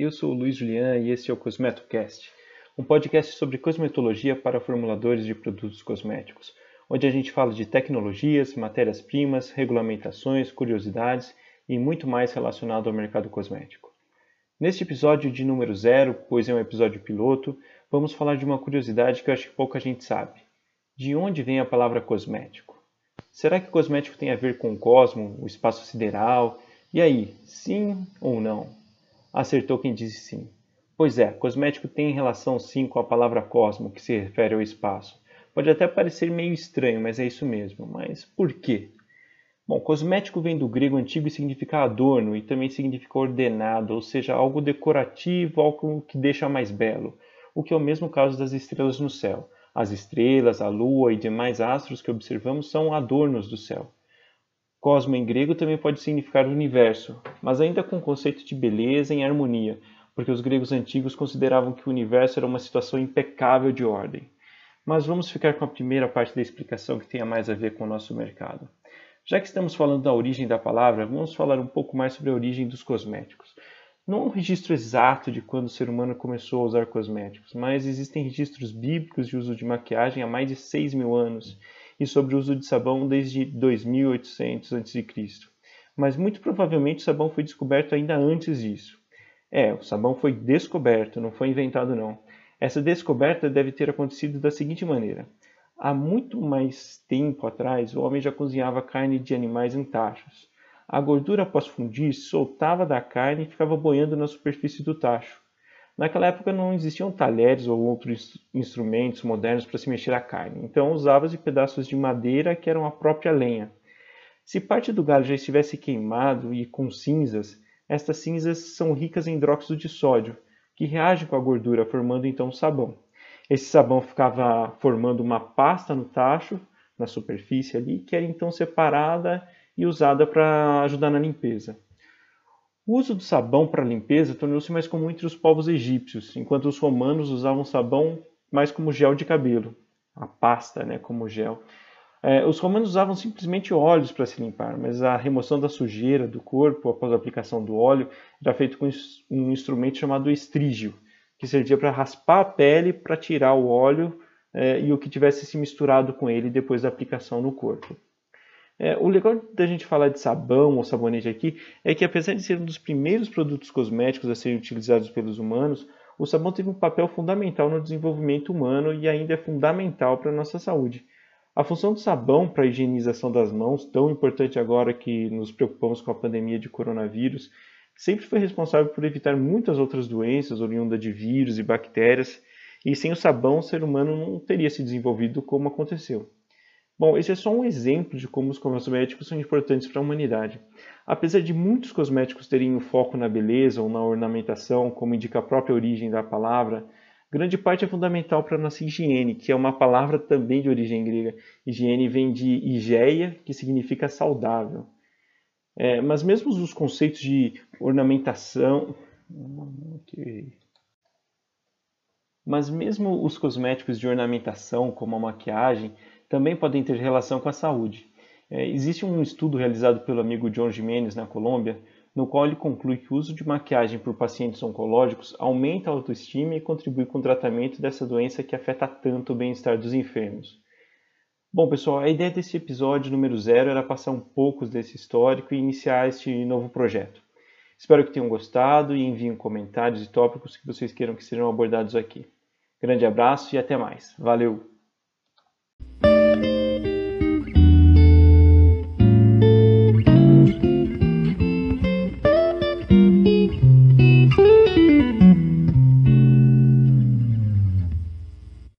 eu sou o Luiz Julian e esse é o CosmetoCast, um podcast sobre cosmetologia para formuladores de produtos cosméticos, onde a gente fala de tecnologias, matérias-primas, regulamentações, curiosidades e muito mais relacionado ao mercado cosmético. Neste episódio de número zero, pois é um episódio piloto, vamos falar de uma curiosidade que eu acho que pouca gente sabe. De onde vem a palavra cosmético? Será que cosmético tem a ver com o cosmo, o espaço sideral? E aí, sim ou não? Acertou quem disse sim. Pois é, cosmético tem relação sim com a palavra cosmo, que se refere ao espaço. Pode até parecer meio estranho, mas é isso mesmo. Mas por quê? Bom, cosmético vem do grego antigo e significa adorno e também significa ordenado, ou seja, algo decorativo, algo que deixa mais belo, o que é o mesmo caso das estrelas no céu. As estrelas, a lua e demais astros que observamos são adornos do céu. Cosmo em grego também pode significar universo, mas ainda com o conceito de beleza em harmonia, porque os gregos antigos consideravam que o universo era uma situação impecável de ordem. Mas vamos ficar com a primeira parte da explicação que tenha mais a ver com o nosso mercado. Já que estamos falando da origem da palavra, vamos falar um pouco mais sobre a origem dos cosméticos. Não há um registro exato de quando o ser humano começou a usar cosméticos, mas existem registros bíblicos de uso de maquiagem há mais de 6 mil anos e sobre o uso de sabão desde 2800 a.C. Mas muito provavelmente o sabão foi descoberto ainda antes disso. É, o sabão foi descoberto, não foi inventado não. Essa descoberta deve ter acontecido da seguinte maneira. Há muito mais tempo atrás, o homem já cozinhava carne de animais em tachos. A gordura após fundir soltava da carne e ficava boiando na superfície do tacho. Naquela época não existiam talheres ou outros instrumentos modernos para se mexer a carne, então usava-se pedaços de madeira que eram a própria lenha. Se parte do galho já estivesse queimado e com cinzas, estas cinzas são ricas em hidróxido de sódio, que reage com a gordura, formando então sabão. Esse sabão ficava formando uma pasta no tacho, na superfície ali, que era então separada e usada para ajudar na limpeza. O uso do sabão para limpeza tornou-se mais comum entre os povos egípcios, enquanto os romanos usavam sabão mais como gel de cabelo, a pasta né, como gel. É, os romanos usavam simplesmente óleos para se limpar, mas a remoção da sujeira do corpo após a aplicação do óleo era feito com um instrumento chamado estrígio, que servia para raspar a pele para tirar o óleo é, e o que tivesse se misturado com ele depois da aplicação no corpo. É, o legal da gente falar de sabão ou sabonete aqui é que, apesar de ser um dos primeiros produtos cosméticos a serem utilizados pelos humanos, o sabão teve um papel fundamental no desenvolvimento humano e ainda é fundamental para a nossa saúde. A função do sabão para a higienização das mãos, tão importante agora que nos preocupamos com a pandemia de coronavírus, sempre foi responsável por evitar muitas outras doenças oriundas de vírus e bactérias, e sem o sabão o ser humano não teria se desenvolvido como aconteceu. Bom, esse é só um exemplo de como os cosméticos são importantes para a humanidade. Apesar de muitos cosméticos terem o um foco na beleza ou na ornamentação, como indica a própria origem da palavra, grande parte é fundamental para a nossa higiene, que é uma palavra também de origem grega. Higiene vem de higeia, que significa saudável. É, mas mesmo os conceitos de ornamentação. Mas mesmo os cosméticos de ornamentação, como a maquiagem, também podem ter relação com a saúde. É, existe um estudo realizado pelo amigo John Jimenez na Colômbia, no qual ele conclui que o uso de maquiagem por pacientes oncológicos aumenta a autoestima e contribui com o tratamento dessa doença que afeta tanto o bem-estar dos enfermos. Bom, pessoal, a ideia desse episódio número zero era passar um pouco desse histórico e iniciar este novo projeto. Espero que tenham gostado e enviem comentários e tópicos que vocês queiram que sejam abordados aqui. Grande abraço e até mais. Valeu! Thank you.